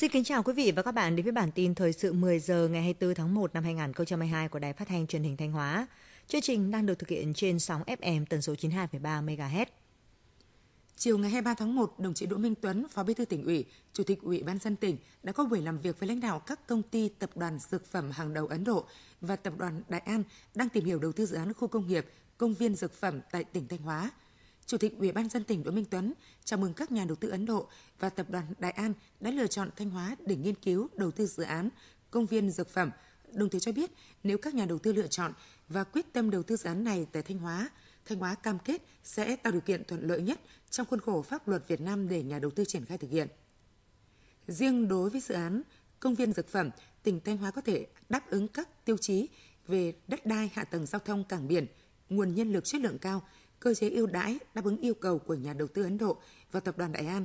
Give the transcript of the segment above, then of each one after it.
Xin kính chào quý vị và các bạn đến với bản tin thời sự 10 giờ ngày 24 tháng 1 năm 2022 của Đài Phát thanh Truyền hình Thanh Hóa. Chương trình đang được thực hiện trên sóng FM tần số 92,3 MHz. Chiều ngày 23 tháng 1, đồng chí Đỗ Minh Tuấn, Phó Bí thư tỉnh ủy, Chủ tịch Ủy ban dân tỉnh đã có buổi làm việc với lãnh đạo các công ty tập đoàn dược phẩm hàng đầu Ấn Độ và tập đoàn Đại An đang tìm hiểu đầu tư dự án khu công nghiệp, công viên dược phẩm tại tỉnh Thanh Hóa. Chủ tịch Ủy ban dân tỉnh Đỗ Minh Tuấn chào mừng các nhà đầu tư Ấn Độ và tập đoàn Đại An đã lựa chọn Thanh Hóa để nghiên cứu đầu tư dự án công viên dược phẩm. Đồng thời cho biết nếu các nhà đầu tư lựa chọn và quyết tâm đầu tư dự án này tại Thanh Hóa, Thanh Hóa cam kết sẽ tạo điều kiện thuận lợi nhất trong khuôn khổ pháp luật Việt Nam để nhà đầu tư triển khai thực hiện. Riêng đối với dự án công viên dược phẩm, tỉnh Thanh Hóa có thể đáp ứng các tiêu chí về đất đai, hạ tầng giao thông, cảng biển, nguồn nhân lực chất lượng cao, cơ chế ưu đãi đáp ứng yêu cầu của nhà đầu tư Ấn Độ và tập đoàn Đại An.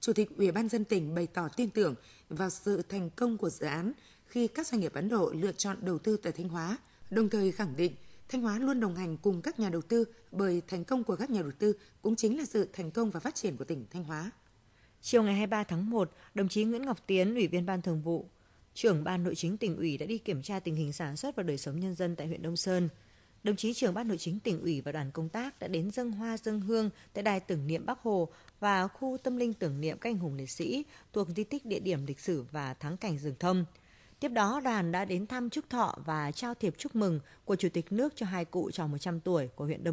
Chủ tịch Ủy ban dân tỉnh bày tỏ tin tưởng vào sự thành công của dự án khi các doanh nghiệp Ấn Độ lựa chọn đầu tư tại Thanh Hóa, đồng thời khẳng định Thanh Hóa luôn đồng hành cùng các nhà đầu tư bởi thành công của các nhà đầu tư cũng chính là sự thành công và phát triển của tỉnh Thanh Hóa. Chiều ngày 23 tháng 1, đồng chí Nguyễn Ngọc Tiến, Ủy viên Ban Thường vụ, trưởng Ban Nội chính tỉnh ủy đã đi kiểm tra tình hình sản xuất và đời sống nhân dân tại huyện Đông Sơn. Đồng chí trưởng Ban Nội chính tỉnh ủy và đoàn công tác đã đến dân hoa dân hương tại đài tưởng niệm Bắc Hồ và khu tâm linh tưởng niệm các anh hùng liệt sĩ thuộc di tích địa điểm lịch sử và thắng cảnh rừng thông. Tiếp đó, đoàn đã đến thăm chúc thọ và trao thiệp chúc mừng của Chủ tịch nước cho hai cụ tròn 100 tuổi của huyện Đông